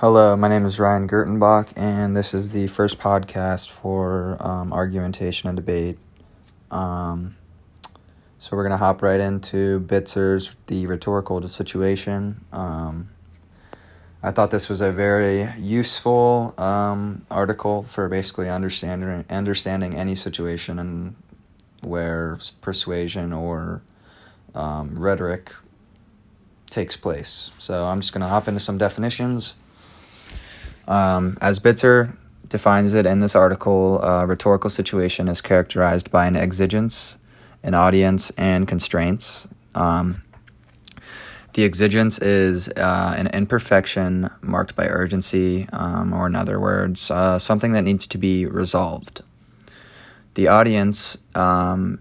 Hello, my name is Ryan Gertenbach, and this is the first podcast for um, argumentation and debate. Um, so we're going to hop right into Bitzer's The Rhetorical Situation. Um, I thought this was a very useful um, article for basically understanding understanding any situation and where persuasion or um, rhetoric takes place. So I'm just going to hop into some definitions. Um, as Bitzer defines it in this article, a rhetorical situation is characterized by an exigence, an audience, and constraints. Um, the exigence is uh, an imperfection marked by urgency, um, or in other words, uh, something that needs to be resolved. The audience um,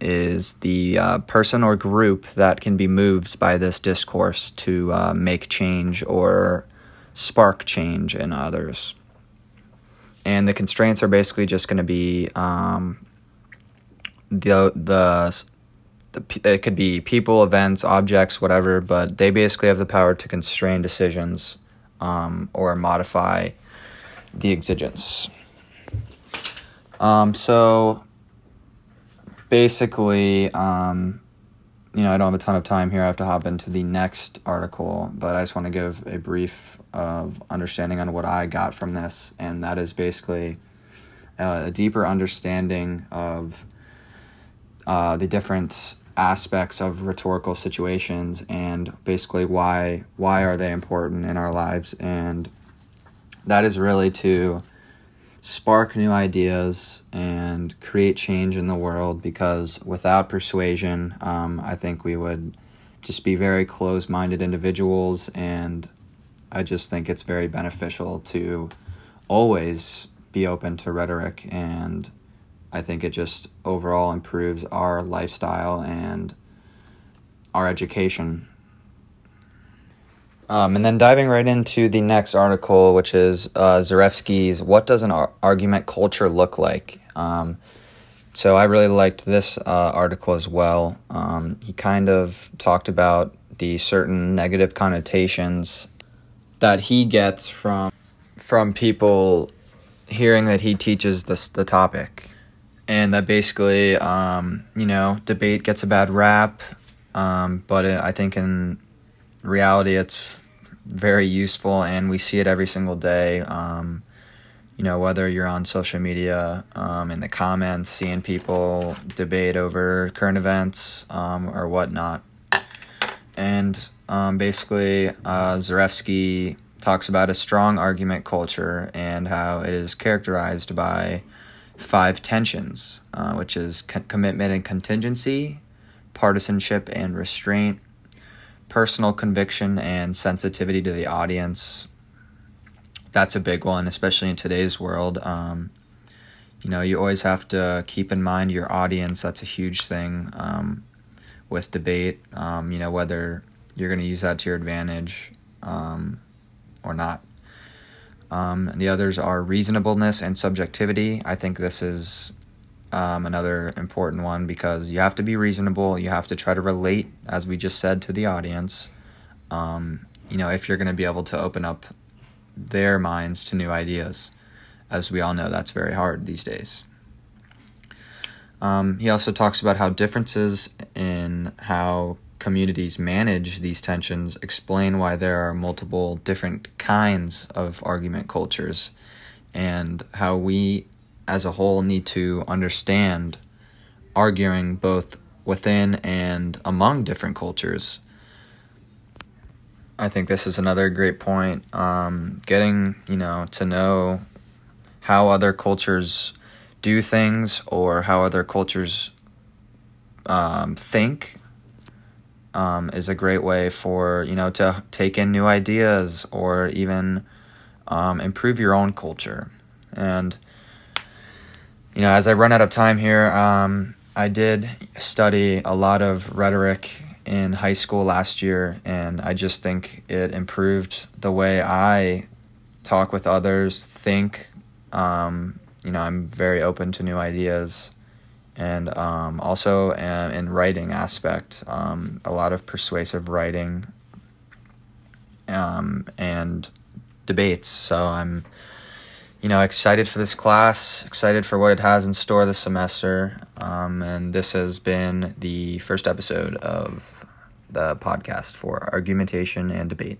is the uh, person or group that can be moved by this discourse to uh, make change or spark change in others. And the constraints are basically just going to be um, the the it could be people, events, objects, whatever, but they basically have the power to constrain decisions um, or modify the exigence. Um, so basically, um, you know, I don't have a ton of time here. I have to hop into the next article, but I just want to give a brief of understanding on what I got from this, and that is basically uh, a deeper understanding of uh, the different aspects of rhetorical situations and basically why why are they important in our lives and that is really to spark new ideas and create change in the world because without persuasion um, i think we would just be very closed-minded individuals and i just think it's very beneficial to always be open to rhetoric and I think it just overall improves our lifestyle and our education. Um, and then diving right into the next article, which is uh, Zarefsky's What Does an Ar- Argument Culture Look Like? Um, so I really liked this uh, article as well. Um, he kind of talked about the certain negative connotations that he gets from from people hearing that he teaches this the topic and that basically, um, you know, debate gets a bad rap, um, but it, I think in reality it's very useful, and we see it every single day. Um, you know, whether you're on social media, um, in the comments, seeing people debate over current events um, or whatnot, and um, basically, uh, Zarefsky talks about a strong argument culture and how it is characterized by five tensions, uh, which is co- commitment and contingency, partisanship and restraint, personal conviction and sensitivity to the audience. That's a big one, especially in today's world. Um, you know, you always have to keep in mind your audience. That's a huge thing um, with debate. Um, you know, whether you're going to use that to your advantage um, or not. Um, the others are reasonableness and subjectivity. I think this is um, another important one because you have to be reasonable. You have to try to relate, as we just said, to the audience. Um, you know, if you're going to be able to open up their minds to new ideas. As we all know, that's very hard these days. Um, he also talks about how differences in how communities manage these tensions explain why there are multiple different kinds of argument cultures and how we as a whole need to understand arguing both within and among different cultures. I think this is another great point. Um, getting, you know, to know how other cultures do things or how other cultures um, think um, is a great way for you know to take in new ideas or even um, improve your own culture. And you know, as I run out of time here, um, I did study a lot of rhetoric in high school last year, and I just think it improved the way I talk with others, think. Um, you know, I'm very open to new ideas and um, also uh, in writing aspect, um, a lot of persuasive writing, um, and debates. So I'm, you know, excited for this class, excited for what it has in store this semester. Um, and this has been the first episode of the podcast for argumentation and debate.